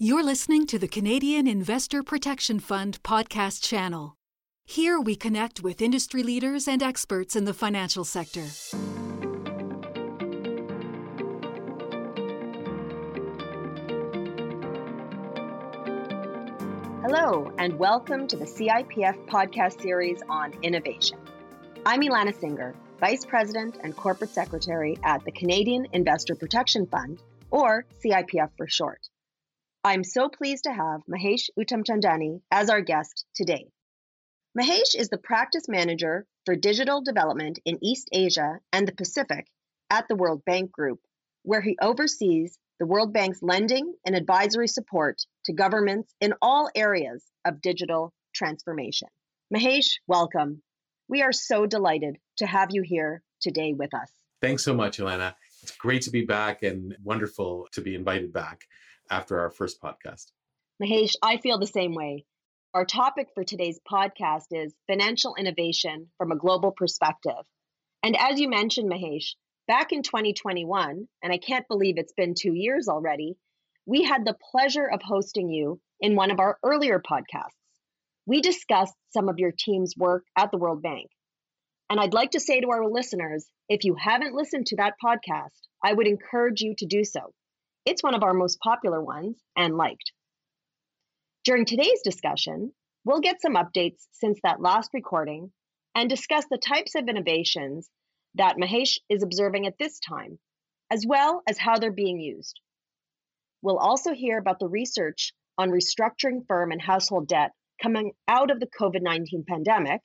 You're listening to the Canadian Investor Protection Fund podcast channel. Here we connect with industry leaders and experts in the financial sector. Hello, and welcome to the CIPF podcast series on innovation. I'm Ilana Singer, Vice President and Corporate Secretary at the Canadian Investor Protection Fund, or CIPF for short. I'm so pleased to have Mahesh Uttamchandani as our guest today. Mahesh is the practice manager for digital development in East Asia and the Pacific at the World Bank Group, where he oversees the World Bank's lending and advisory support to governments in all areas of digital transformation. Mahesh, welcome. We are so delighted to have you here today with us. Thanks so much, Ilana. It's great to be back and wonderful to be invited back after our first podcast. Mahesh, I feel the same way. Our topic for today's podcast is financial innovation from a global perspective. And as you mentioned, Mahesh, back in 2021, and I can't believe it's been two years already, we had the pleasure of hosting you in one of our earlier podcasts. We discussed some of your team's work at the World Bank. And I'd like to say to our listeners if you haven't listened to that podcast, I would encourage you to do so. It's one of our most popular ones and liked. During today's discussion, we'll get some updates since that last recording and discuss the types of innovations that Mahesh is observing at this time, as well as how they're being used. We'll also hear about the research on restructuring firm and household debt coming out of the COVID 19 pandemic,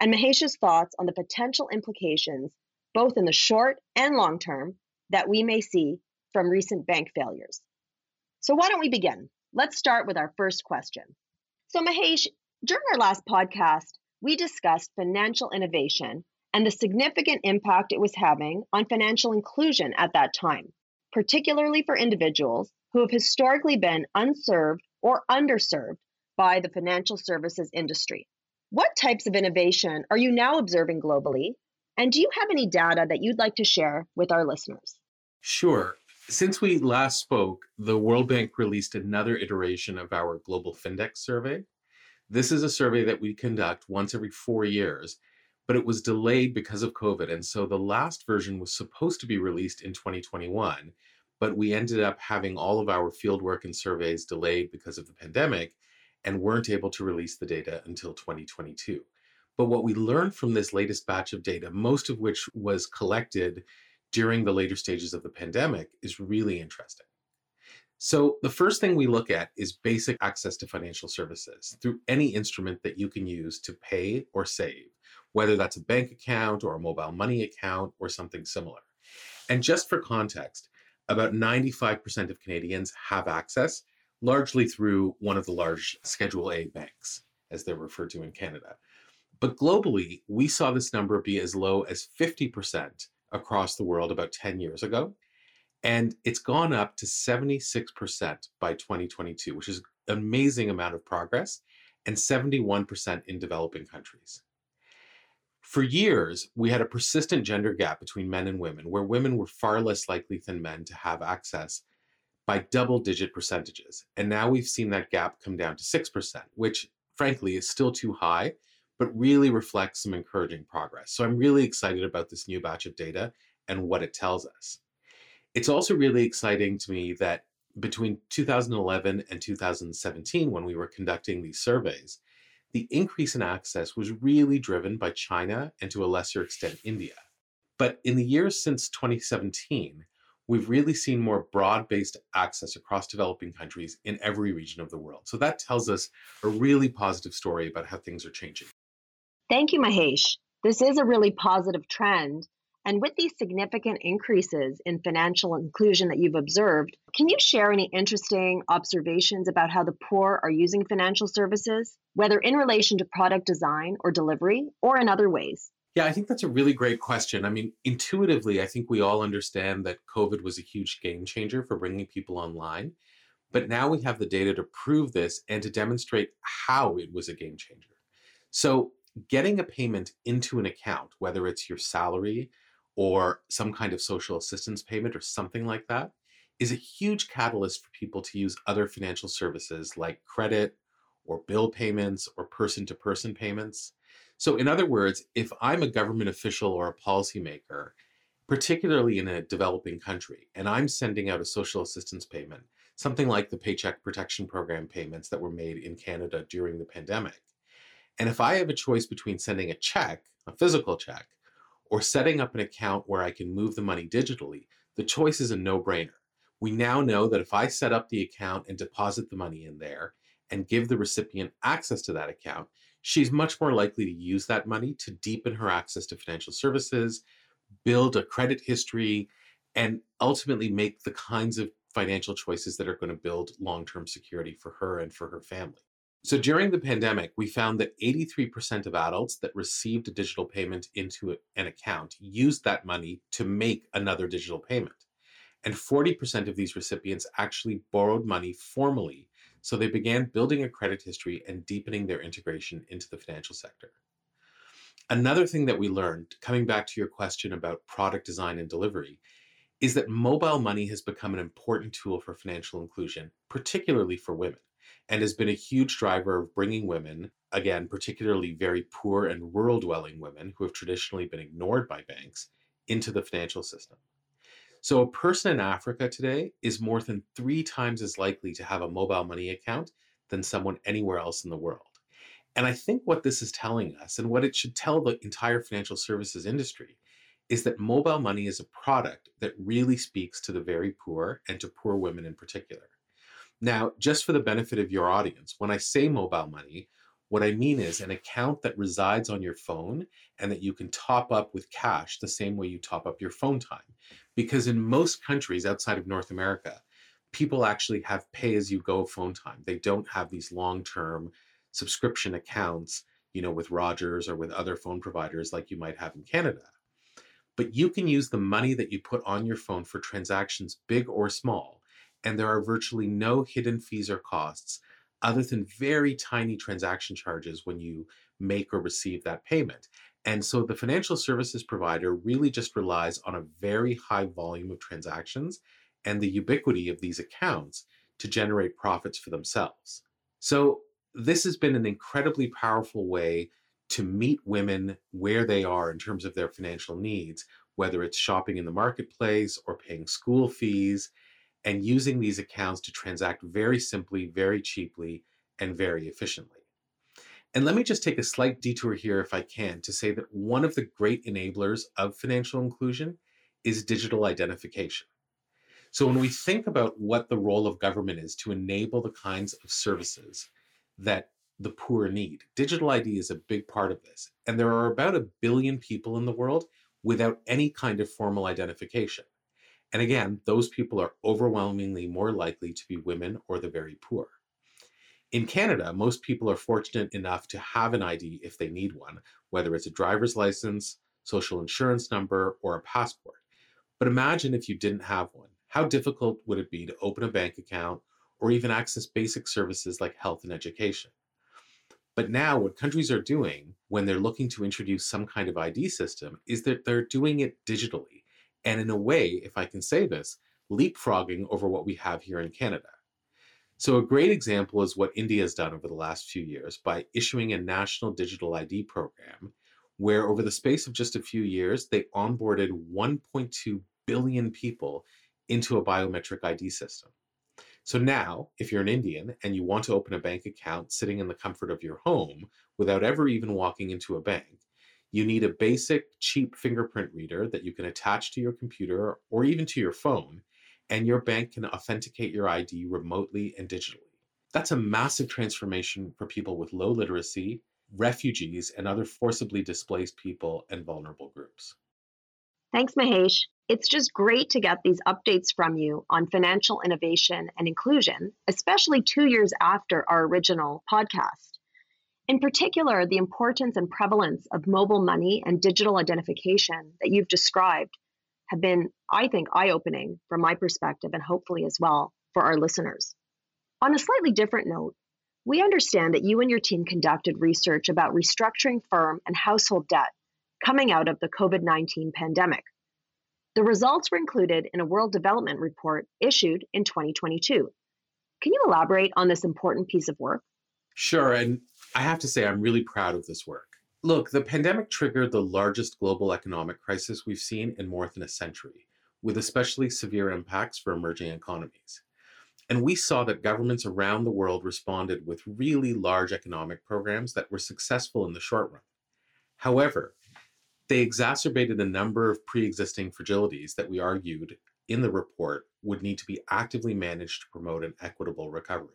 and Mahesh's thoughts on the potential implications, both in the short and long term, that we may see from recent bank failures. So, why don't we begin? Let's start with our first question. So, Mahesh, during our last podcast, we discussed financial innovation and the significant impact it was having on financial inclusion at that time, particularly for individuals who have historically been unserved or underserved by the financial services industry. What types of innovation are you now observing globally? And do you have any data that you'd like to share with our listeners? Sure. Since we last spoke, the World Bank released another iteration of our Global Findex survey. This is a survey that we conduct once every four years, but it was delayed because of COVID. And so the last version was supposed to be released in 2021, but we ended up having all of our fieldwork and surveys delayed because of the pandemic and weren't able to release the data until 2022. But what we learned from this latest batch of data, most of which was collected during the later stages of the pandemic is really interesting. So, the first thing we look at is basic access to financial services through any instrument that you can use to pay or save, whether that's a bank account or a mobile money account or something similar. And just for context, about 95% of Canadians have access, largely through one of the large Schedule A banks, as they're referred to in Canada. But globally, we saw this number be as low as 50% across the world about 10 years ago. And it's gone up to 76% by 2022, which is an amazing amount of progress, and 71% in developing countries. For years, we had a persistent gender gap between men and women, where women were far less likely than men to have access by double digit percentages. And now we've seen that gap come down to 6%, which frankly is still too high but really reflects some encouraging progress. So I'm really excited about this new batch of data and what it tells us. It's also really exciting to me that between 2011 and 2017, when we were conducting these surveys, the increase in access was really driven by China and to a lesser extent India. But in the years since 2017, we've really seen more broad based access across developing countries in every region of the world. So that tells us a really positive story about how things are changing. Thank you, Mahesh. This is a really positive trend. And with these significant increases in financial inclusion that you've observed, can you share any interesting observations about how the poor are using financial services, whether in relation to product design or delivery or in other ways? Yeah, I think that's a really great question. I mean, intuitively, I think we all understand that COVID was a huge game changer for bringing people online. But now we have the data to prove this and to demonstrate how it was a game changer. So, getting a payment into an account, whether it's your salary or some kind of social assistance payment or something like that, is a huge catalyst for people to use other financial services like credit or bill payments or person to person payments. So, in other words, if I'm a government official or a policymaker, particularly in a developing country, and I'm sending out a social assistance payment, something like the Paycheck Protection Program payments that were made in Canada during the pandemic. And if I have a choice between sending a check, a physical check, or setting up an account where I can move the money digitally, the choice is a no brainer. We now know that if I set up the account and deposit the money in there and give the recipient access to that account, she's much more likely to use that money to deepen her access to financial services, build a credit history, and ultimately make the kinds of financial choices that are going to build long term security for her and for her family. So during the pandemic, we found that 83% of adults that received a digital payment into an account used that money to make another digital payment. And 40% of these recipients actually borrowed money formally so they began building a credit history and deepening their integration into the financial sector. Another thing that we learned, coming back to your question about product design and delivery, is that mobile money has become an important tool for financial inclusion, particularly for women, and has been a huge driver of bringing women, again, particularly very poor and rural dwelling women who have traditionally been ignored by banks, into the financial system. So, a person in Africa today is more than three times as likely to have a mobile money account than someone anywhere else in the world. And I think what this is telling us, and what it should tell the entire financial services industry, is that mobile money is a product that really speaks to the very poor and to poor women in particular. Now, just for the benefit of your audience, when I say mobile money, what I mean is an account that resides on your phone and that you can top up with cash the same way you top up your phone time. Because in most countries outside of North America, people actually have pay as you go phone time. They don't have these long term subscription accounts, you know, with Rogers or with other phone providers like you might have in Canada. But you can use the money that you put on your phone for transactions big or small, and there are virtually no hidden fees or costs other than very tiny transaction charges when you make or receive that payment. And so the financial services provider really just relies on a very high volume of transactions and the ubiquity of these accounts to generate profits for themselves. So this has been an incredibly powerful way to meet women where they are in terms of their financial needs, whether it's shopping in the marketplace or paying school fees and using these accounts to transact very simply, very cheaply, and very efficiently. And let me just take a slight detour here, if I can, to say that one of the great enablers of financial inclusion is digital identification. So, when we think about what the role of government is to enable the kinds of services that the poor need, digital ID is a big part of this. And there are about a billion people in the world without any kind of formal identification. And again, those people are overwhelmingly more likely to be women or the very poor. In Canada, most people are fortunate enough to have an ID if they need one, whether it's a driver's license, social insurance number, or a passport. But imagine if you didn't have one. How difficult would it be to open a bank account or even access basic services like health and education? But now, what countries are doing when they're looking to introduce some kind of ID system is that they're doing it digitally and in a way, if I can say this, leapfrogging over what we have here in Canada. So, a great example is what India has done over the last few years by issuing a national digital ID program, where over the space of just a few years, they onboarded 1.2 billion people into a biometric ID system. So now, if you're an Indian and you want to open a bank account sitting in the comfort of your home without ever even walking into a bank, you need a basic, cheap fingerprint reader that you can attach to your computer or even to your phone, and your bank can authenticate your ID remotely and digitally. That's a massive transformation for people with low literacy, refugees, and other forcibly displaced people and vulnerable groups. Thanks, Mahesh. It's just great to get these updates from you on financial innovation and inclusion, especially two years after our original podcast. In particular, the importance and prevalence of mobile money and digital identification that you've described have been, I think, eye opening from my perspective and hopefully as well for our listeners. On a slightly different note, we understand that you and your team conducted research about restructuring firm and household debt coming out of the COVID 19 pandemic. The results were included in a World Development Report issued in 2022. Can you elaborate on this important piece of work? Sure, and I have to say, I'm really proud of this work. Look, the pandemic triggered the largest global economic crisis we've seen in more than a century, with especially severe impacts for emerging economies. And we saw that governments around the world responded with really large economic programs that were successful in the short run. However, they exacerbated a number of pre existing fragilities that we argued in the report would need to be actively managed to promote an equitable recovery.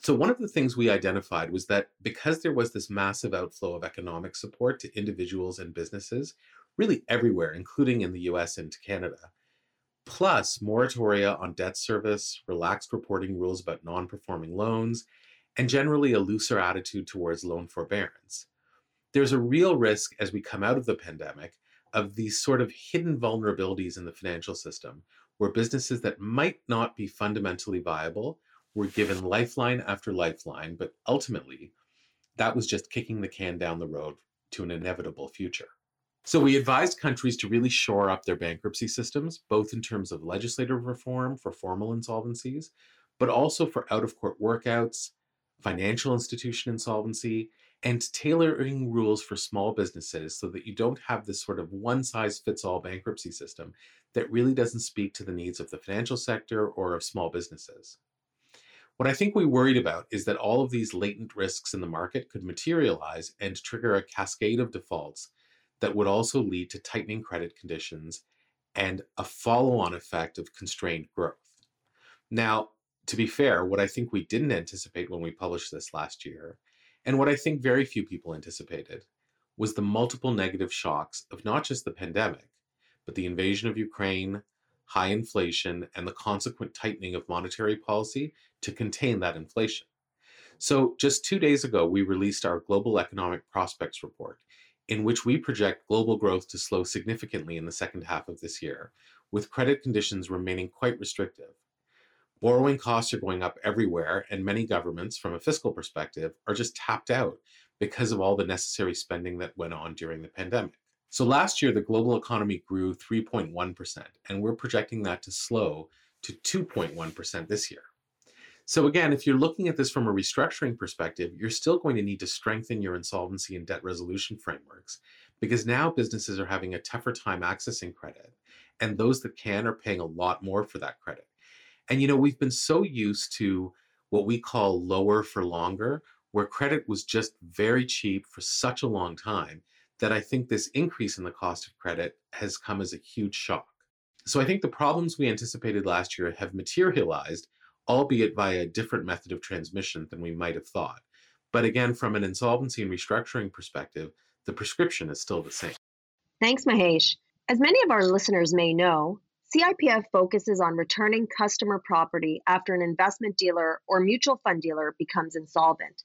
So, one of the things we identified was that because there was this massive outflow of economic support to individuals and businesses, really everywhere, including in the US and Canada, plus moratoria on debt service, relaxed reporting rules about non performing loans, and generally a looser attitude towards loan forbearance, there's a real risk as we come out of the pandemic of these sort of hidden vulnerabilities in the financial system where businesses that might not be fundamentally viable were given lifeline after lifeline, but ultimately, that was just kicking the can down the road to an inevitable future. So we advised countries to really shore up their bankruptcy systems, both in terms of legislative reform for formal insolvencies, but also for out of court workouts, financial institution insolvency, and tailoring rules for small businesses so that you don't have this sort of one size fits all bankruptcy system that really doesn't speak to the needs of the financial sector or of small businesses. What I think we worried about is that all of these latent risks in the market could materialize and trigger a cascade of defaults that would also lead to tightening credit conditions and a follow on effect of constrained growth. Now, to be fair, what I think we didn't anticipate when we published this last year, and what I think very few people anticipated, was the multiple negative shocks of not just the pandemic, but the invasion of Ukraine, high inflation, and the consequent tightening of monetary policy to contain that inflation. So, just two days ago, we released our Global Economic Prospects Report, in which we project global growth to slow significantly in the second half of this year, with credit conditions remaining quite restrictive. Borrowing costs are going up everywhere, and many governments, from a fiscal perspective, are just tapped out because of all the necessary spending that went on during the pandemic. So last year, the global economy grew 3.1%, and we're projecting that to slow to 2.1% this year. So again, if you're looking at this from a restructuring perspective, you're still going to need to strengthen your insolvency and debt resolution frameworks because now businesses are having a tougher time accessing credit, and those that can are paying a lot more for that credit. And you know, we've been so used to what we call lower for longer, where credit was just very cheap for such a long time that I think this increase in the cost of credit has come as a huge shock. So I think the problems we anticipated last year have materialized, albeit via a different method of transmission than we might have thought. But again, from an insolvency and restructuring perspective, the prescription is still the same. Thanks, Mahesh. As many of our listeners may know, CIPF focuses on returning customer property after an investment dealer or mutual fund dealer becomes insolvent.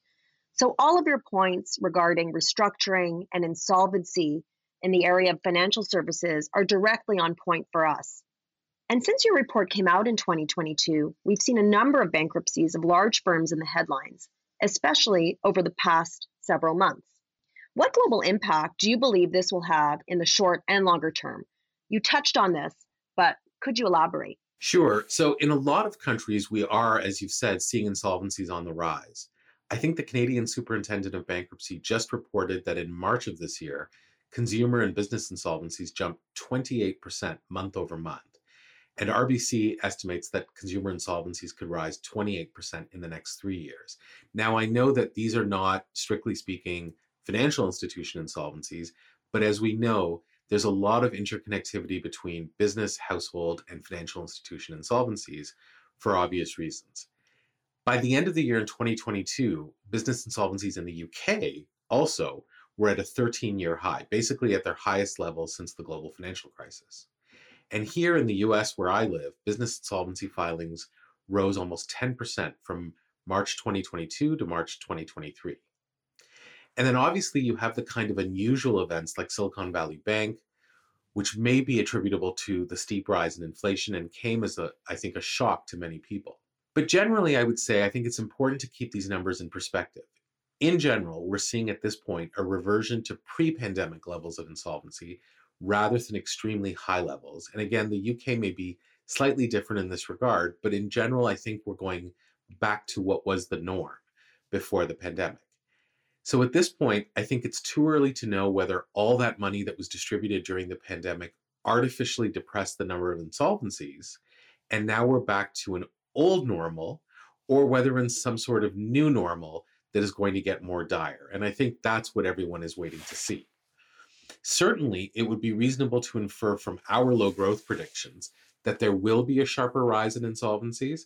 So, all of your points regarding restructuring and insolvency in the area of financial services are directly on point for us. And since your report came out in 2022, we've seen a number of bankruptcies of large firms in the headlines, especially over the past several months. What global impact do you believe this will have in the short and longer term? You touched on this, but could you elaborate? Sure. So, in a lot of countries, we are, as you've said, seeing insolvencies on the rise. I think the Canadian Superintendent of Bankruptcy just reported that in March of this year, consumer and business insolvencies jumped 28% month over month. And RBC estimates that consumer insolvencies could rise 28% in the next three years. Now, I know that these are not, strictly speaking, financial institution insolvencies, but as we know, there's a lot of interconnectivity between business, household, and financial institution insolvencies for obvious reasons. By the end of the year in 2022, business insolvencies in the UK also were at a 13 year high, basically at their highest level since the global financial crisis. And here in the US, where I live, business insolvency filings rose almost 10% from March 2022 to March 2023. And then obviously, you have the kind of unusual events like Silicon Valley Bank, which may be attributable to the steep rise in inflation and came as a, I think, a shock to many people. But generally, I would say I think it's important to keep these numbers in perspective. In general, we're seeing at this point a reversion to pre pandemic levels of insolvency rather than extremely high levels. And again, the UK may be slightly different in this regard, but in general, I think we're going back to what was the norm before the pandemic. So at this point, I think it's too early to know whether all that money that was distributed during the pandemic artificially depressed the number of insolvencies, and now we're back to an old normal, or whether in some sort of new normal that is going to get more dire. And I think that's what everyone is waiting to see. Certainly, it would be reasonable to infer from our low growth predictions that there will be a sharper rise in insolvencies,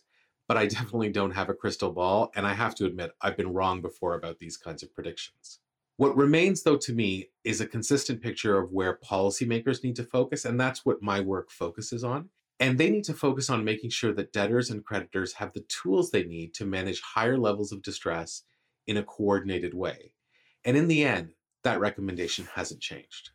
but I definitely don't have a crystal ball, and I have to admit, I've been wrong before about these kinds of predictions. What remains, though, to me, is a consistent picture of where policymakers need to focus, and that's what my work focuses on. And they need to focus on making sure that debtors and creditors have the tools they need to manage higher levels of distress in a coordinated way. And in the end, that recommendation hasn't changed.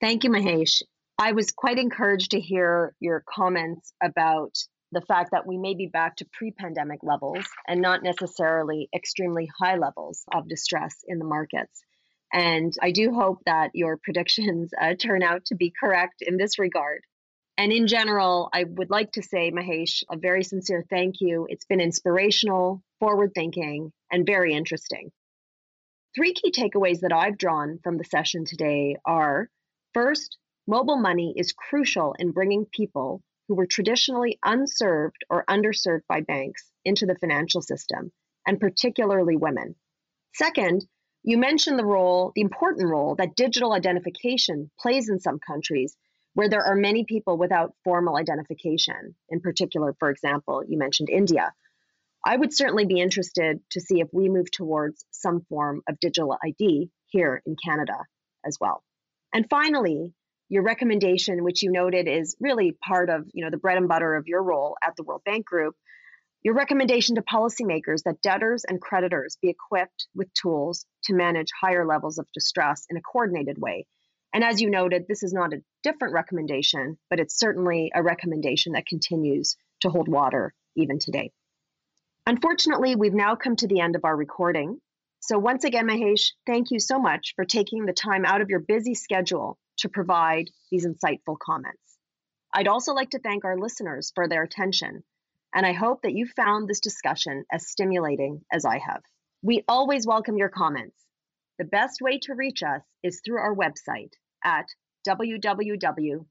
Thank you, Mahesh. I was quite encouraged to hear your comments about the fact that we may be back to pre pandemic levels and not necessarily extremely high levels of distress in the markets. And I do hope that your predictions uh, turn out to be correct in this regard. And in general, I would like to say, Mahesh, a very sincere thank you. It's been inspirational, forward thinking, and very interesting. Three key takeaways that I've drawn from the session today are first, mobile money is crucial in bringing people who were traditionally unserved or underserved by banks into the financial system, and particularly women. Second, you mentioned the role, the important role that digital identification plays in some countries where there are many people without formal identification. In particular, for example, you mentioned India. I would certainly be interested to see if we move towards some form of digital ID here in Canada as well. And finally, your recommendation, which you noted is really part of you know the bread and butter of your role at the World Bank Group, your recommendation to policymakers that debtors and creditors be equipped with tools to manage higher levels of distress in a coordinated way. And as you noted, this is not a different recommendation, but it's certainly a recommendation that continues to hold water even today. Unfortunately, we've now come to the end of our recording. So, once again, Mahesh, thank you so much for taking the time out of your busy schedule to provide these insightful comments. I'd also like to thank our listeners for their attention, and I hope that you found this discussion as stimulating as I have. We always welcome your comments. The best way to reach us is through our website at www.cipf.ca.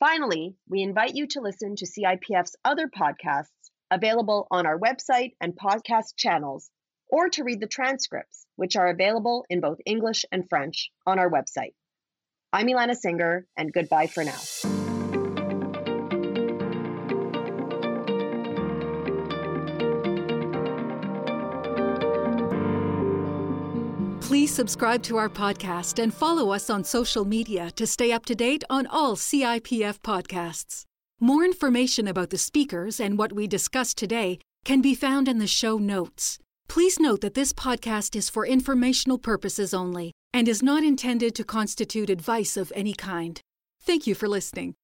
Finally, we invite you to listen to CIPF's other podcasts available on our website and podcast channels or to read the transcripts, which are available in both English and French on our website. I'm Ilana Singer, and goodbye for now. Please subscribe to our podcast and follow us on social media to stay up to date on all CIPF podcasts. More information about the speakers and what we discussed today can be found in the show notes. Please note that this podcast is for informational purposes only and is not intended to constitute advice of any kind. Thank you for listening.